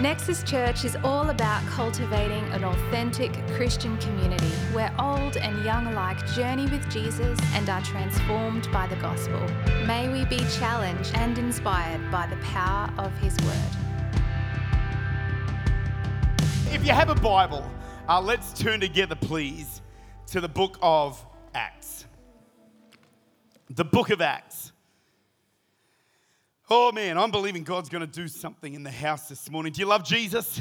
Nexus Church is all about cultivating an authentic Christian community where old and young alike journey with Jesus and are transformed by the gospel. May we be challenged and inspired by the power of His Word. If you have a Bible, uh, let's turn together, please, to the book of Acts. The book of Acts. Oh man, I'm believing God's going to do something in the house this morning. Do you love Jesus?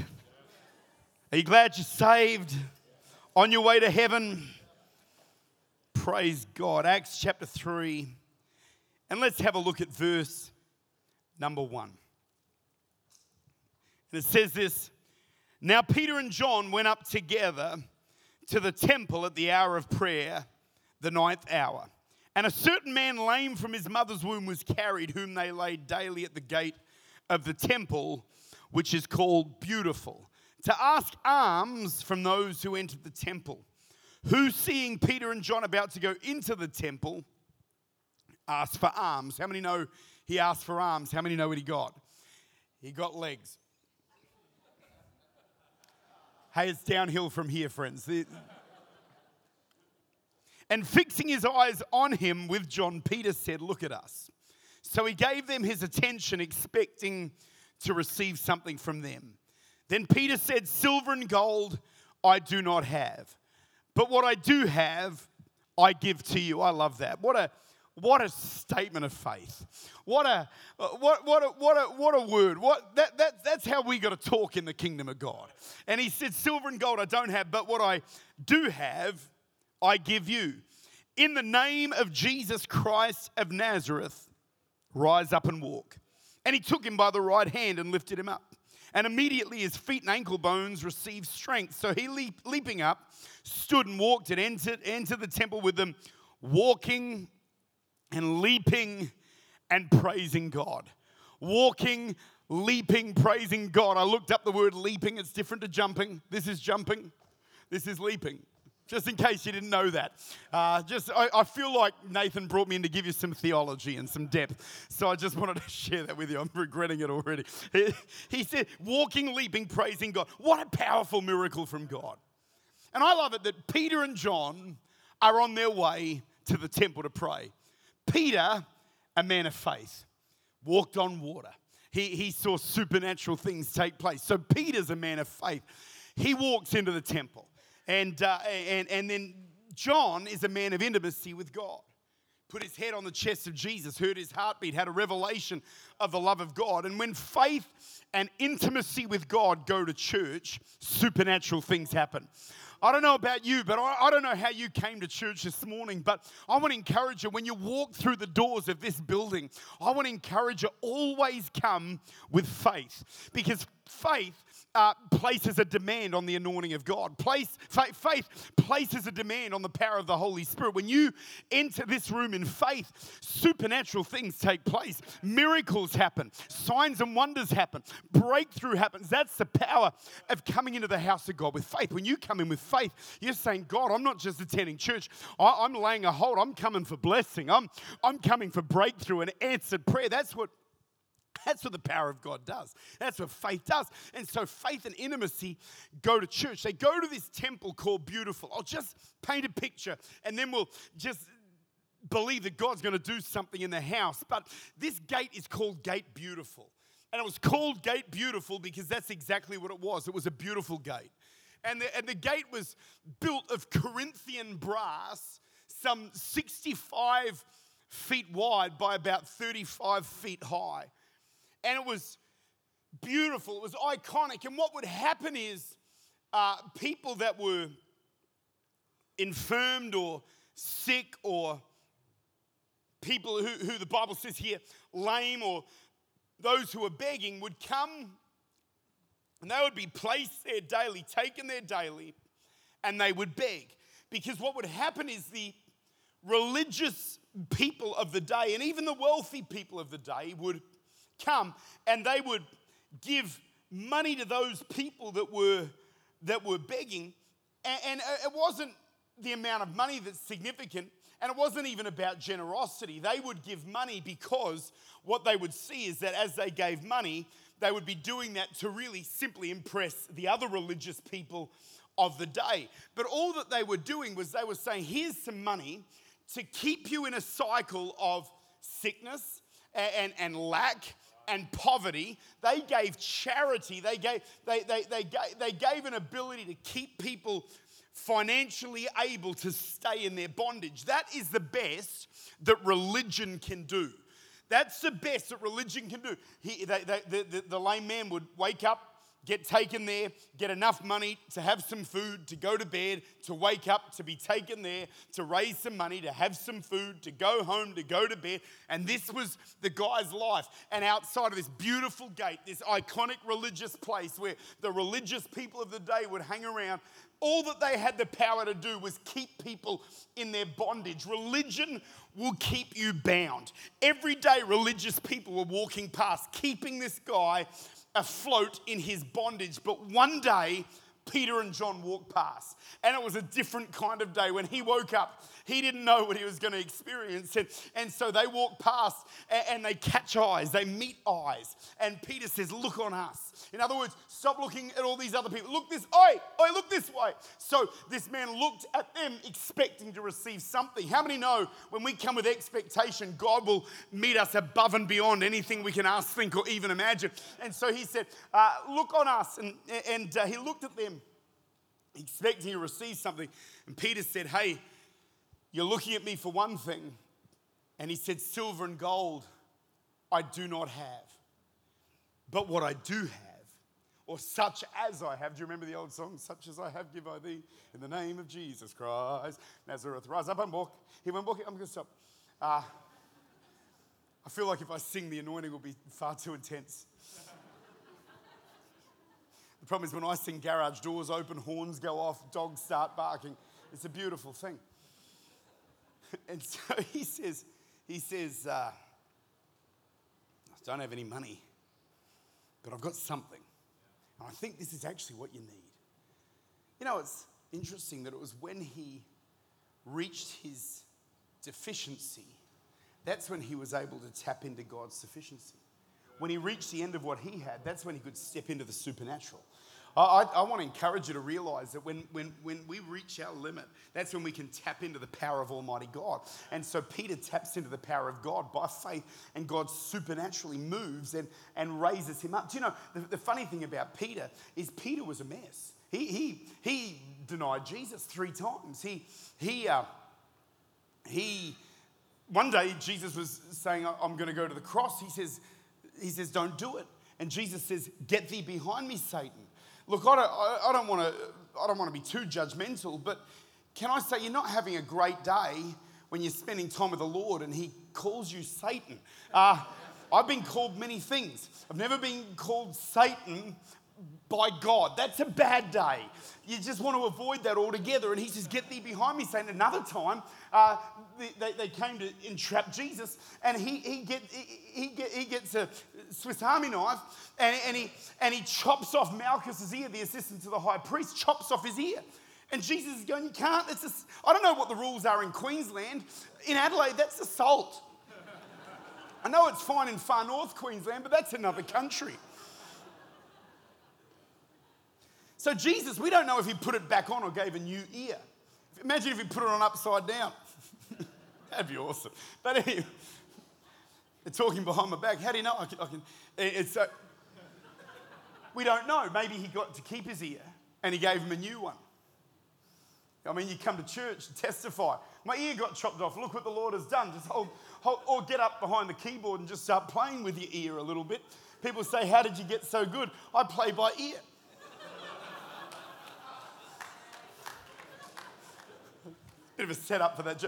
Are you glad you're saved? On your way to heaven? Praise God. Acts chapter 3. And let's have a look at verse number 1. And it says this Now Peter and John went up together to the temple at the hour of prayer, the ninth hour. And a certain man, lame from his mother's womb, was carried, whom they laid daily at the gate of the temple, which is called Beautiful, to ask alms from those who entered the temple. Who, seeing Peter and John about to go into the temple, asked for alms. How many know he asked for alms? How many know what he got? He got legs. Hey, it's downhill from here, friends. And fixing his eyes on him with John, Peter said, Look at us. So he gave them his attention, expecting to receive something from them. Then Peter said, Silver and gold I do not have, but what I do have, I give to you. I love that. What a what a statement of faith. What a what what a, what a, what a word. What that, that that's how we got to talk in the kingdom of God. And he said, Silver and gold I don't have, but what I do have, I give you. In the name of Jesus Christ of Nazareth, rise up and walk. And he took him by the right hand and lifted him up. And immediately his feet and ankle bones received strength. So he, leap, leaping up, stood and walked and entered, entered the temple with them, walking and leaping and praising God. Walking, leaping, praising God. I looked up the word leaping, it's different to jumping. This is jumping, this is leaping just in case you didn't know that. Uh, just, I, I, feel like Nathan brought me in to give you some theology and some depth. So I just wanted to share that with you. I'm regretting it already. He, he said, walking, leaping, praising God. What a powerful miracle from God. And I love it that Peter and John are on their way to the temple to pray. Peter, a man of faith, walked on water. He, he saw supernatural things take place. So Peter's a man of faith. He walks into the temple. And, uh, and, and then John is a man of intimacy with God. Put his head on the chest of Jesus, heard his heartbeat, had a revelation of the love of God. And when faith and intimacy with God go to church, supernatural things happen. I don't know about you, but I, I, don't know how you came to church this morning, but I want to encourage you when you walk through the doors of this building, I want to encourage you always come with faith because faith uh, places a demand on the anointing of God. Place, faith, faith places a demand on the power of the Holy Spirit. When you enter this room in faith, supernatural things take place. Miracles happen. Signs and wonders happen. Breakthrough happens. That's the power of coming into the house of God with faith. When you come in with faith, you're saying, God, I'm not just attending church. I, I'm laying a hold. I'm coming for blessing. I'm, I'm coming for breakthrough and answered prayer. That's what that's what the power of God does. That's what faith does. And so faith and intimacy go to church. They go to this temple called Beautiful. I'll just paint a picture and then we'll just believe that God's going to do something in the house. But this gate is called Gate Beautiful. And it was called Gate Beautiful because that's exactly what it was. It was a beautiful gate. And the, and the gate was built of Corinthian brass, some 65 feet wide by about 35 feet high and it was beautiful, it was iconic. And what would happen is uh, people that were infirmed or sick or people who, who the Bible says here, lame or those who were begging would come and they would be placed there daily, taken there daily, and they would beg. Because what would happen is the religious people of the day and even the wealthy people of the day would come and they would give money to those people that were, that were begging. And, and it wasn't the amount of money that's significant, And it wasn't even about generosity. They would give money because what they would see is that as they gave money, they would be doing that to really simply impress the other religious people of the day. But all that they were doing was they were saying, here's some money to keep you in a cycle of sickness and, and, and lack and poverty. They gave charity, they gave, they, they, they, gave, they gave an ability to keep people financially able to stay in their bondage. That is the best that religion can do. That's the best that religion can do. He, they, they, the, the, the lame man would wake up, get taken there, get enough money to have some food, to go to bed, to wake up, to be taken there, to raise some money, to have some food, to go home, to go to bed. And this was the guy's life. And outside of this beautiful gate, this iconic religious place where the religious people of the day would hang around, all that they had the power to do was keep people in their bondage. Religion will keep you bound. Every day, religious people were walking past, keeping this guy afloat in his bondage. But one day, Peter and John walked past, and it was a different kind of day. When he woke up, he didn't know what he was going to experience. And, and so they walk past and, and they catch eyes, they meet eyes. And Peter says, Look on us. In other words, stop looking at all these other people. Look this way. Oi, look this way. So this man looked at them expecting to receive something. How many know when we come with expectation, God will meet us above and beyond anything we can ask, think, or even imagine? And so he said, uh, Look on us. And, and uh, he looked at them expecting to receive something. And Peter said, Hey, you're looking at me for one thing. And he said, Silver and gold I do not have. But what I do have, or such as I have, do you remember the old song, Such as I have, give I thee, in the name of Jesus Christ, Nazareth, rise up and walk. He went walking, I'm going to stop. Uh, I feel like if I sing, the anointing will be far too intense. the problem is when I sing, garage doors open, horns go off, dogs start barking. It's a beautiful thing. And so he says, he says, uh, I don't have any money, but I've got something. And I think this is actually what you need. You know, it's interesting that it was when he reached his deficiency, that's when he was able to tap into God's sufficiency. When he reached the end of what he had, that's when he could step into the supernatural. I, I, want to encourage you to realize that when, when, when we reach our limit, that's when we can tap into the power of Almighty God. And so Peter taps into the power of God by faith, and God supernaturally moves and, and raises him up. Do you know, the, the funny thing about Peter is Peter was a mess. He, he, he denied Jesus three times. He, he, uh, he, one day Jesus was saying, I'm going to go to the cross. He says, he says, Don't do it. And Jesus says, Get thee behind me, Satan. Look, I don't, I don't want to I don't want to be too judgmental, but can I say you're not having a great day when you're spending time with the Lord and He calls you Satan? Uh, I've been called many things. I've never been called Satan by God. That's a bad day. You just want to avoid that altogether. And he says, Get thee behind me. Satan. another time, uh, they, they, came to entrap Jesus, and he, he, get, he, he, get, he gets a Swiss Army knife and, and, he, and he chops off Malchus's ear, the assistant to the high priest, chops off his ear. And Jesus is going, You can't. It's just, I don't know what the rules are in Queensland. In Adelaide, that's assault. I know it's fine in far north Queensland, but that's another country. So, Jesus, we don't know if he put it back on or gave a new ear. Imagine if he put it on upside down. That'd be awesome. But anyway, they're talking behind my back. How do you know? I can, I can it's so, we don't know. Maybe he got to keep his ear and he gave him a new one. I mean, you come to church and testify. My ear got chopped off. Look what the Lord has done. Just hold, hold, or get up behind the keyboard and just start playing with your ear a little bit. People say, How did you get so good? I play by ear. Bit of a setup for that.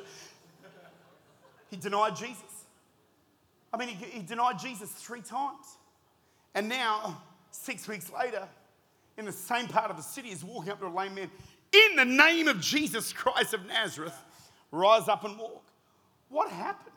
He denied Jesus. I mean, he, he denied Jesus three times. And now, six weeks later, in the same part of the city, he's walking up to a lame man. In the name of Jesus Christ of Nazareth, rise up and walk. What happened?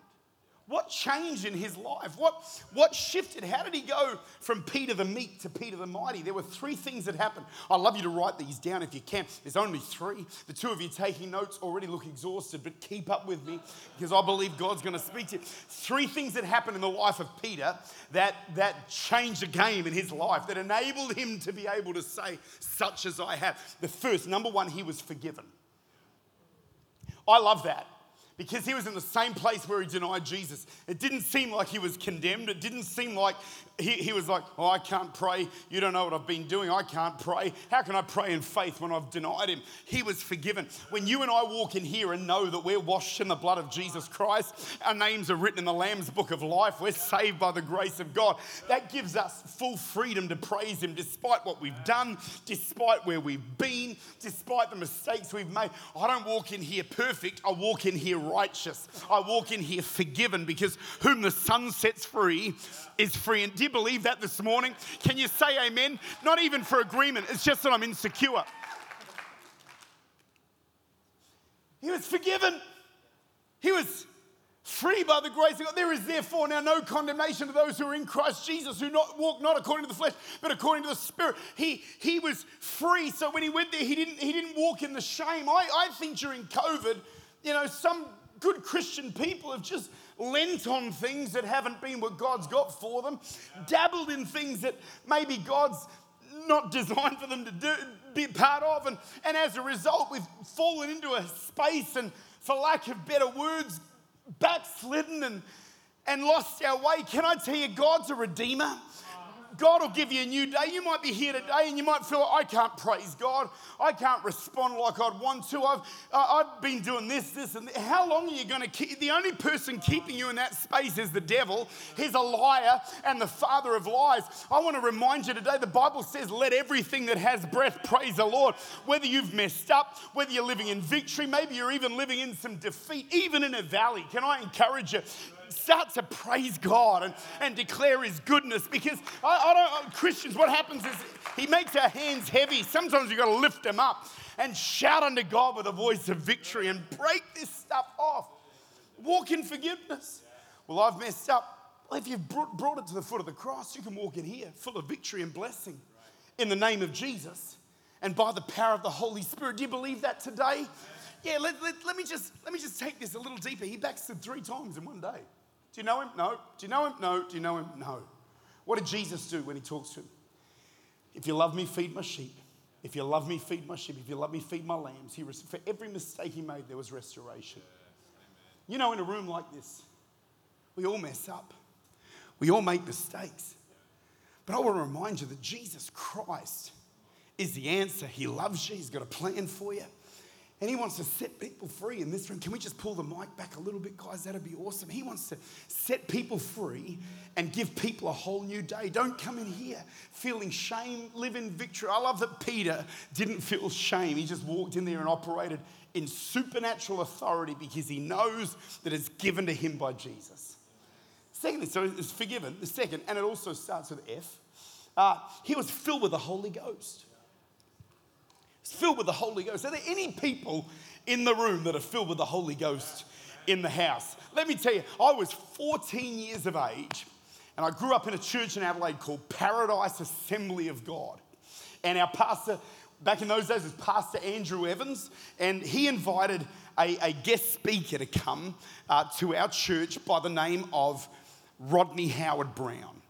What changed in his life? What, what shifted? How did he go from Peter the meek to Peter the mighty? There were three things that happened. I'd love you to write these down if you can. There's only three. The two of you taking notes already look exhausted, but keep up with me because I believe God's going to speak to you. Three things that happened in the life of Peter that, that changed the game in his life, that enabled him to be able to say, Such as I have. The first, number one, he was forgiven. I love that because he was in the same place where he denied Jesus. It didn't seem like he was condemned. It didn't seem like he, he was like, Oh, I can't pray. You don't know what I've been doing. I can't pray. How can I pray in faith when I've denied him? He was forgiven. When you and I walk in here and know that we're washed in the blood of Jesus Christ, our names are written in the Lamb's book of life, we're saved by the grace of God. That gives us full freedom to praise him despite what we've done, despite where we've been, despite the mistakes we've made. I don't walk in here perfect, I walk in here righteous. I walk in here forgiven because whom the Son sets free is free. Do you believe that this morning? Can you say amen? Not even for agreement, it's just that I'm insecure. He was forgiven. He was free by the grace of God. There is therefore now no condemnation to those who are in Christ Jesus, who not, walk not according to the flesh, but according to the Spirit. He, he was free. So when he went there, he didn't, he didn't walk in the shame. I, I think during COVID, you know, some good Christian people have just lent on things that haven't been what God's got for them, dabbled in things that maybe God's not designed for them to do, be part of. And, and as a result, we've fallen into a space and, for lack of better words, backslidden and, and lost our way. Can I tell you, God's a redeemer? God will give you a new day. You might be here today and you might feel, I can't praise God. I can't respond like I'd want to. I've, uh, I've been doing this, this, and how long are you going to keep? The only person keeping you in that space is the devil. He's a liar and the father of lies. I want to remind you today the Bible says, let everything that has breath praise the Lord. Whether you've messed up, whether you're living in victory, maybe you're even living in some defeat, even in a valley. Can I encourage you? Start to praise God and, and declare His goodness because I, I don't, uh, Christians, what happens is He makes our hands heavy. Sometimes you've got to lift them up and shout unto God with a voice of victory and break this stuff off. Walk in forgiveness. Well, I've messed up. Well, if you've brought it to the foot of the cross, you can walk in here full of victory and blessing in the name of Jesus and by the power of the Holy Spirit. Do you believe that today? Yeah, let, let, let, me just, let me just take this a little deeper. He backslid three times in one day. Do you know him? No. Do you know him? No. Do you know him? No. What did Jesus do when he talks to him? If you love me, feed my sheep. If you love me, feed my sheep. If you love me, feed my lambs. He, for every mistake he made, there was restoration. You know, in a room like this, we all mess up. We all make mistakes. But I want to remind you that Jesus Christ is the answer. He loves you, He's got a plan for you. And he wants to set people free in this room. Can we just pull the mic back a little bit, guys? That'd be awesome. He wants to set people free and give people a whole new day. Don't come in here feeling shame, live in victory. I love that Peter didn't feel shame. He just walked in there and operated in supernatural authority because he knows that it's given to him by Jesus. Secondly, so it's forgiven. The second, and it also starts with F, uh, he was filled with the Holy Ghost. Filled with the Holy Ghost. Are there any people in the room that are filled with the Holy Ghost in the house? Let me tell you, I was 14 years of age and I grew up in a church in Adelaide called Paradise Assembly of God. And our pastor, back in those days, was Pastor Andrew Evans, and he invited a, a guest speaker to come uh, to our church by the name of Rodney Howard-Browne.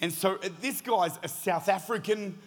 And so uh, this guy's a South African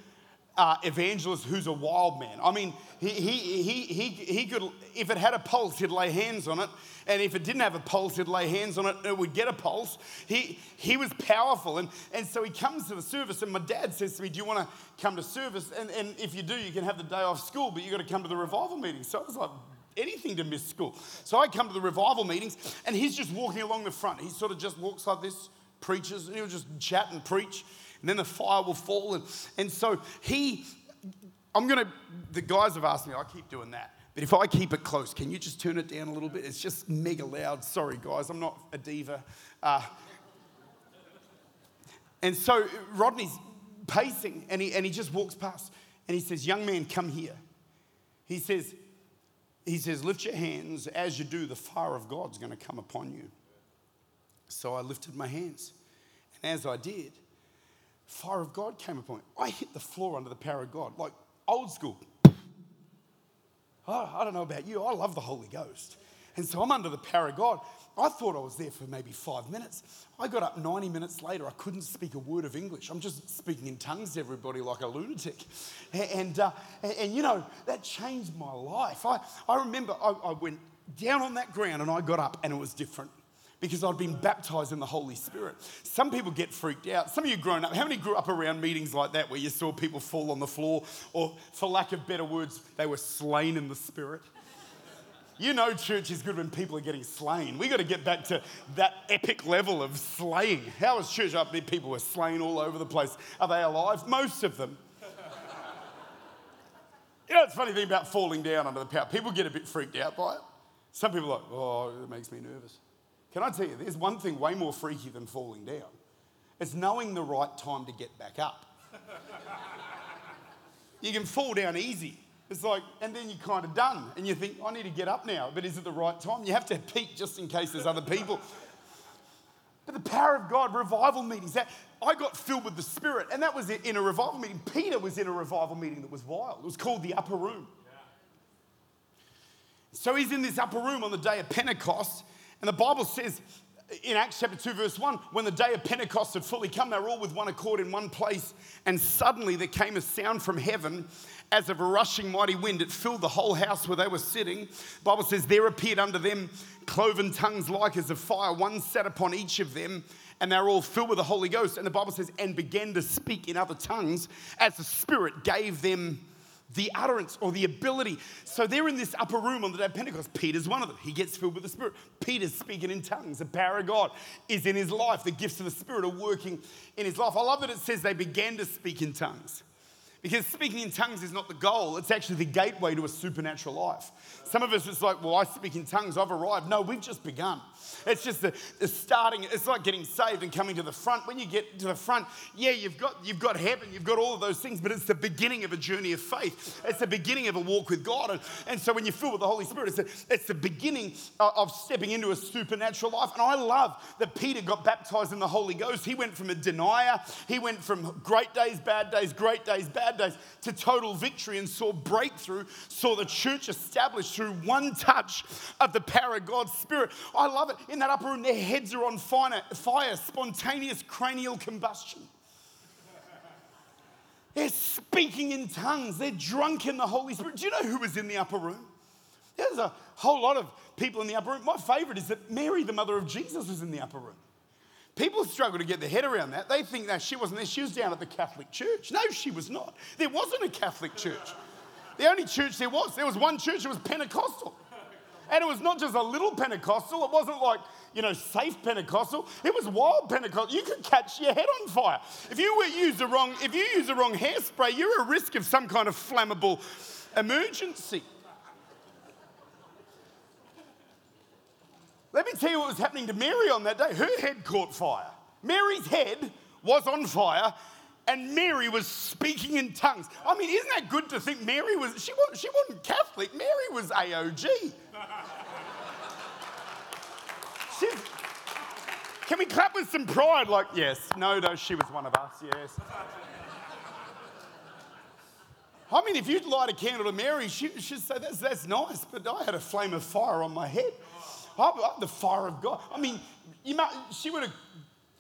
uh, evangelist who's a wild man. I mean, he, he, he, he, he could, if it had a pulse, he'd lay hands on it. And if it didn't have a pulse, he'd lay hands on it and it would get a pulse. He, he was powerful. And, and so he comes to the service, and my dad says to me, Do you want to come to service? And, and if you do, you can have the day off school, but you've got to come to the revival meeting. So I was like, anything to miss school. So I come to the revival meetings, and he's just walking along the front. He sort of just walks like this, preaches, and he'll just chat and preach and then the fire will fall. And, and so he, I'm going to, the guys have asked me, I keep doing that. But if I keep it close, can you just turn it down a little bit? It's just mega loud. Sorry, guys, I'm not a diva. Uh, and so Rodney's pacing and he, and he just walks past and he says, Young man, come here. He says, he says, Lift your hands. As you do, the fire of God's going to come upon you. So I lifted my hands. And as I did, fire of God came upon me. I hit the floor under the power of God, like old school. Oh, I don't know about you, I love the Holy Ghost. And so I'm under the power of God. I thought I was there for maybe five minutes. I got up 90 minutes later. I couldn't speak a word of English. I'm just speaking in tongues to everybody like a lunatic. And, uh, and, and, you know, that changed my life. I, I remember I, I went down on that ground and I got up and it was different because I'd been baptized in the Holy Spirit. Some people get freaked out. Some of you grown up, how many grew up around meetings like that where you saw people fall on the floor or, for lack of better words, they were slain in the Spirit? You know, church is good when people are getting slain. We got to get back to that epic level of slaying. How is church up? People were slain all over the place. Are they alive? Most of them. you know, it's funny thing about falling down under the power. People get a bit freaked out by it. Some people are like, oh, it makes me nervous. Can I tell you, there's one thing way more freaky than falling down. It's knowing the right time to get back up. you can fall down easy. It's like, and then you're kind of done, and you think, I need to get up now, but is it the right time? You have to peek just in case there's other people. But the power of God, revival meetings, that I got filled with the Spirit, and that was in a revival meeting. Peter was in a revival meeting that was wild. It was called the Upper Room. So he's in this upper room on the day of Pentecost, and the Bible says in Acts chapter 2, verse 1, when the day of Pentecost had fully come, they were all with one accord in one place, and suddenly there came a sound from heaven as of a rushing mighty wind. It filled the whole house where they were sitting. The Bible says, There appeared unto them cloven tongues like as of fire. One sat upon each of them, and they were all filled with the Holy Ghost. And the Bible says, And began to speak in other tongues as the Spirit gave them the utterance or the ability. So they're in this upper room on the day of Pentecost. Peter's one of them. He gets filled with the Spirit. Peter's speaking in tongues. The power of God is in his life. The gifts of the Spirit are working in his life. I love that it says they began to speak in tongues. Because speaking in tongues is not the goal, it's actually the gateway to a supernatural life. Some of us, it's like, well, I speak in tongues, I've arrived. No, we've just begun. It's just the, the, starting, it's like getting saved and coming to the front. When you get to the front, yeah, you've got, you've got heaven, you've got all of those things, but it's the beginning of a journey of faith. It's the beginning of a walk with God. And, and so when you're filled with the Holy Spirit, it's, a, it's the beginning of stepping into a supernatural life. And I love that Peter got baptized in the Holy Ghost. He went from a denier, he went from great days, bad days, great days, bad days, to total victory and saw breakthrough, saw the church established through one touch of the power of God's Spirit. I love it. In that upper room, their heads are on fire, fire spontaneous cranial combustion. They're speaking in tongues. They're drunk in the Holy Spirit. Do you know who was in the upper room? There's a whole lot of people in the upper room. My favorite is that Mary, the mother of Jesus, was in the upper room. People struggle to get their head around that. They think that she wasn't there. She was down at the Catholic Church. No, she was not. There wasn't a Catholic church. The only church there was, there was one church, it was Pentecostal. And it was not just a little Pentecostal, it wasn't like, you know, safe Pentecostal. It was wild Pentecostal. You could catch your head on fire. If you were use the wrong, if you use the wrong hairspray, you're at risk of some kind of flammable emergency. Let me tell you what was happening to Mary on that day. Her head caught fire. Mary's head was on fire, and Mary was speaking in tongues. I mean, isn't that good to think Mary was, she wasn't, she wasn't Catholic, Mary was AOG. Can we clap with some pride? Like, yes, no, no, she was one of us, yes. I mean, if you'd light a candle to Mary, she, she'd say, that's, that's nice, but I had a flame of fire on my head. The fire of God. I mean, you must, she would have,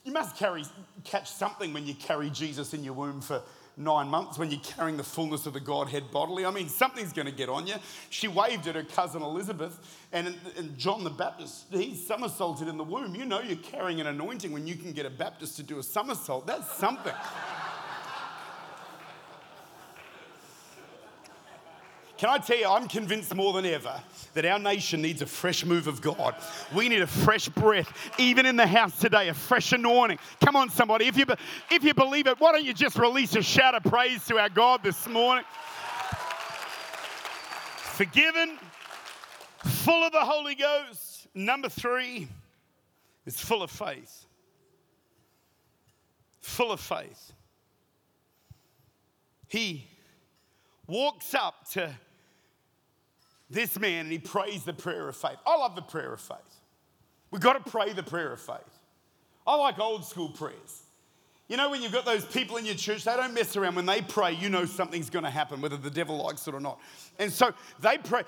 you must carry, catch something when you carry Jesus in your womb for nine months, when you're carrying the fullness of the Godhead bodily. I mean, something's going to get on you. She waved at her cousin Elizabeth, and, and John the Baptist, he somersaulted in the womb. You know, you're carrying an anointing when you can get a Baptist to do a somersault. That's something. Can I tell you, I'm convinced more than ever that our nation needs a fresh move of God. We need a fresh breath, even in the house today, a fresh anointing. Come on, somebody. If you, if you believe it, why don't you just release a shout of praise to our God this morning? Forgiven, full of the Holy Ghost. Number three is full of faith. Full of faith. He walks up to this man and he prays the prayer of faith. I love the prayer of faith. We've got to pray the prayer of faith. I like old school prayers. You know, when you've got those people in your church, they don't mess around. When they pray, you know something's going to happen, whether the devil likes it or not. And so they pray.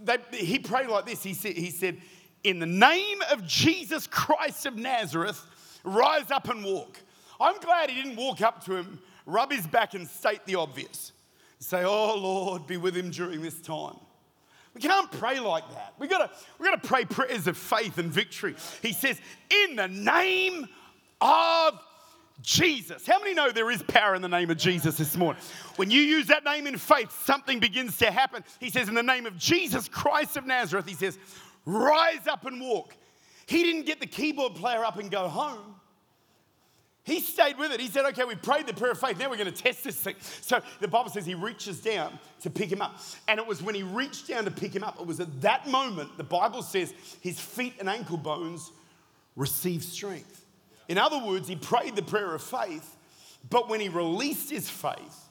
They, he prayed like this. He said, he said, In the name of Jesus Christ of Nazareth, rise up and walk. I'm glad he didn't walk up to him, rub his back, and state the obvious. Say, Oh Lord, be with him during this time. Can't pray like that. We gotta, we gotta pray prayers of faith and victory. He says, In the name of Jesus. How many know there is power in the name of Jesus this morning? When you use that name in faith, something begins to happen. He says, In the name of Jesus Christ of Nazareth, he says, Rise up and walk. He didn't get the keyboard player up and go home. He stayed with it. He said, Okay, we prayed the prayer of faith. Now we're going to test this thing. So the Bible says he reaches down to pick him up. And it was when he reached down to pick him up, it was at that moment, the Bible says, his feet and ankle bones received strength. In other words, he prayed the prayer of faith, but when he released his faith,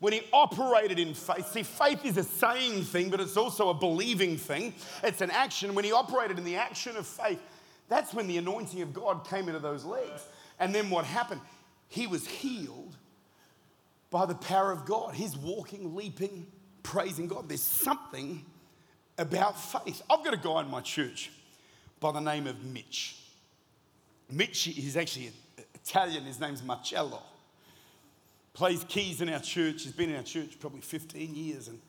when he operated in faith, see, faith is a saying thing, but it's also a believing thing. It's an action. When he operated in the action of faith, that's when the anointing of God came into those legs. And then what happened? He was healed by the power of God. He's walking, leaping, praising God. There's something about faith. I've got a guy in my church by the name of Mitch. Mitch, he's actually Italian, his name's Marcello. Plays keys in our church, he's been in our church probably 15 years. And,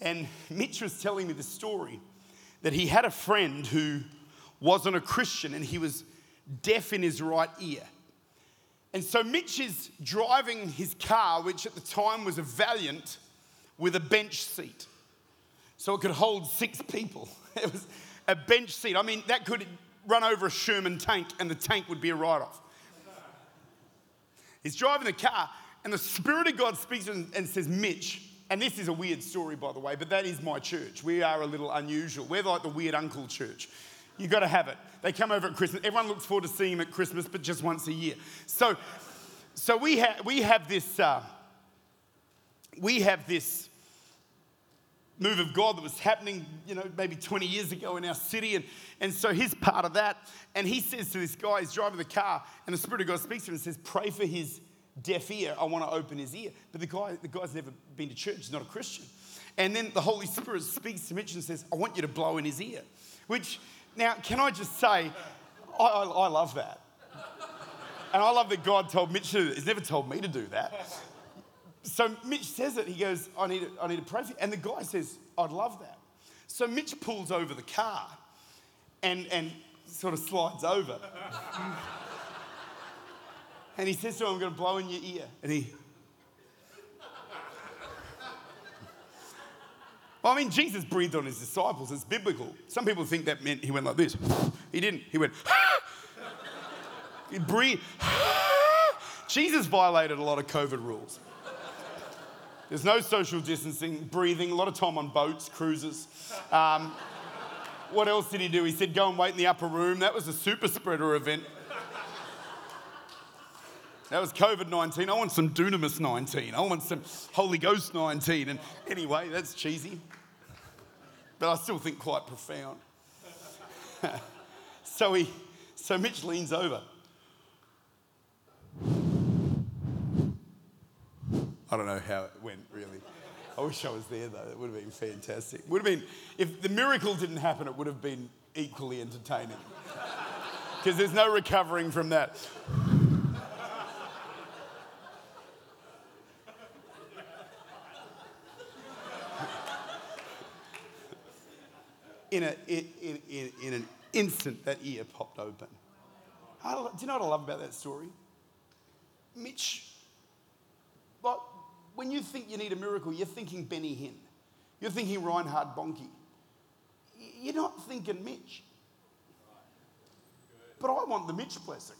and Mitch was telling me the story that he had a friend who wasn't a Christian and he was deaf in his right ear. And so Mitch is driving his car, which at the time was a Valiant, with a bench seat. So it could hold six people. It was a bench seat. I mean, that could run over a Sherman tank and the tank would be a write off. He's driving the car and the Spirit of God speaks and says, Mitch, and this is a weird story, by the way, but that is my church. We are a little unusual. We're like the weird uncle church. You've got to have it. They come over at Christmas. Everyone looks forward to seeing him at Christmas, but just once a year. So, so we, ha- we have this, uh, we have this move of God that was happening, you know, maybe 20 years ago in our city. And, and so he's part of that. And he says to this guy, he's driving the car, and the Spirit of God speaks to him and says, Pray for his deaf ear. I want to open his ear. But the guy, the guy's never been to church, he's not a Christian. And then the Holy Spirit speaks to Mitch and says, I want you to blow in his ear. Which, now, can I just say, I, I, I love that. And I love that God told Mitch to do He's never told me to do that so Mitch says it. He goes, I need, I need to pray for you. And the guy says, I'd love that. So Mitch pulls over the car and, and sort of slides over. and he says to him, I'm going to blow in your ear. And he. I mean, Jesus breathed on his disciples. It's biblical. Some people think that meant he went like this. He didn't. He went. he breathed. Jesus violated a lot of COVID rules. There's no social distancing, breathing, a lot of time on boats, cruises. Um, what else did he do? He said, go and wait in the upper room. That was a super spreader event. That was COVID 19. I want some Dunamis 19. I want some Holy Ghost 19. And anyway, that's cheesy. But I still think quite profound. so, he, so Mitch leans over. I don't know how it went, really. I wish I was there, though. It would have been fantastic. Would have been, if the miracle didn't happen, it would have been equally entertaining. Because there's no recovering from that. In, a, in, in, in an instant, that ear popped open. I, do you know what I love about that story? Mitch, like, when you think you need a miracle, you're thinking Benny Hinn. You're thinking Reinhard Bonnke. You're not thinking Mitch. But I want the Mitch blessing.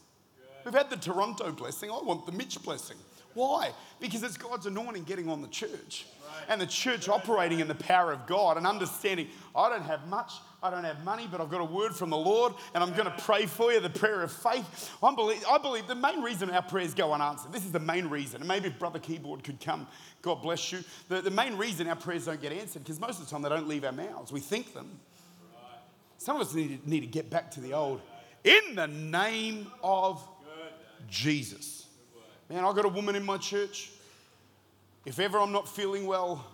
We've had the Toronto blessing. I want the Mitch blessing. Why? Because it's God's anointing getting on the church and the church operating in the power of God and understanding I don't have much, I don't have money, but I've got a word from the Lord and I'm going to pray for you, the prayer of faith. I believe, I believe the main reason our prayers go unanswered, this is the main reason, and maybe if Brother Keyboard could come, God bless you. The, the main reason our prayers don't get answered, because most of the time they don't leave our mouths, we think them. Some of us need, need to get back to the old In the name of Jesus. Man, I got a woman in my church. If ever I'm not feeling well,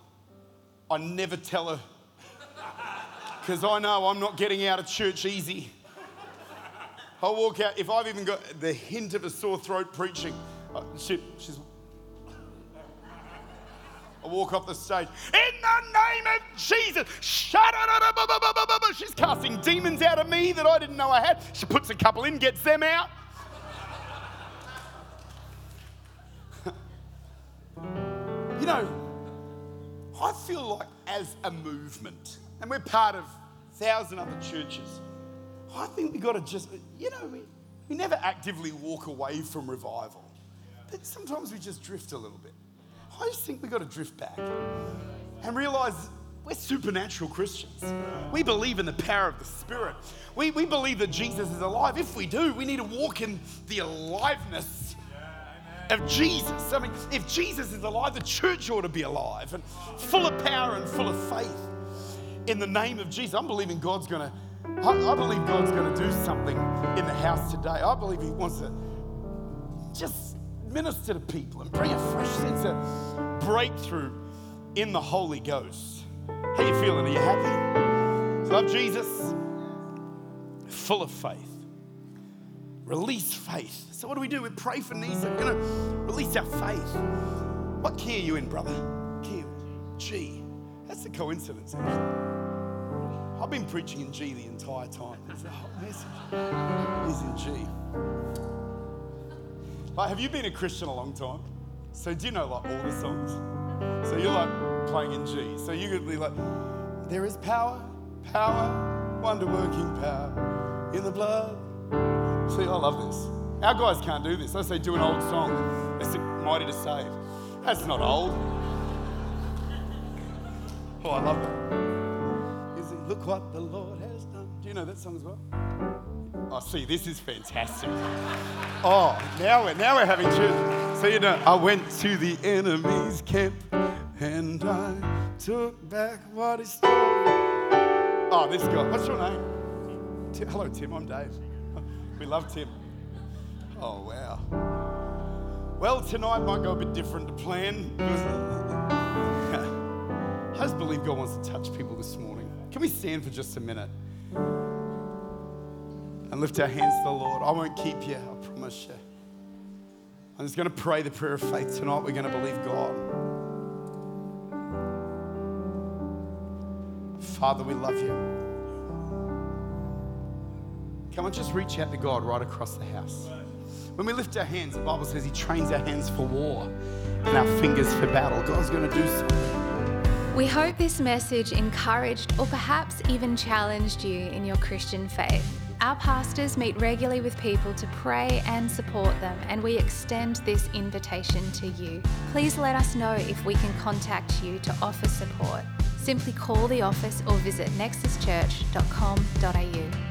I never tell her because I know I'm not getting out of church easy. I walk out, if I've even got the hint of a sore throat preaching, she's. I walk off the stage. In the name of Jesus, shut it. She's casting demons out of me that I didn't know I had. She puts a couple in, gets them out. You know, I feel like as a movement, and we're part of thousand other churches, I think we got to just, you know, we, we never actively walk away from revival, but sometimes we just drift a little bit. I just think we got to drift back and realize we're supernatural Christians. We believe in the power of the Spirit. We, we believe that Jesus is alive. If we do, we need to walk in the aliveness of Jesus. I mean, if Jesus is alive, the church ought to be alive and full of power and full of faith in the name of Jesus. I'm believing God's going to, I, believe God's going to do something in the house today. I believe He wants to just minister to people and bring a fresh sense of breakthrough in the Holy Ghost. How you feeling? Are you happy? Love Jesus? Full of faith. Release faith. So what do we do? We pray for Nisa. We're going to release our faith. What key are you in, brother? Key G. That's a coincidence, actually. I've been preaching in G the entire time. There's a whole message. He's in G. Like, have you been a Christian a long time? So do you know like all the songs? So you're like playing in G. So you could be like, there is power, power, wonder working power in the blood. See, I love this. Our guys can't do this. They say do an old song. They say mighty to save. That's not old. Oh, I love that. Is it look what the Lord has done? Do you know that song as well? Oh, see, this is fantastic. Oh, now we're now we're having church. So you know, I went to the enemy's camp and I took back what he stole. Oh, this guy. What's your name? Hello, Tim. I'm Dave. We loved him. Oh, wow. Well, tonight might go a bit different to plan. I just believe God wants to touch people this morning. Can we stand for just a minute and lift our hands to the Lord? I won't keep you, I promise you. I'm just going to pray the prayer of faith tonight. We're going to believe God. Father, we love you. Come on, just reach out to God right across the house. When we lift our hands, the Bible says He trains our hands for war and our fingers for battle. God's going to do something. We hope this message encouraged or perhaps even challenged you in your Christian faith. Our pastors meet regularly with people to pray and support them, and we extend this invitation to you. Please let us know if we can contact you to offer support. Simply call the office or visit nexuschurch.com.au.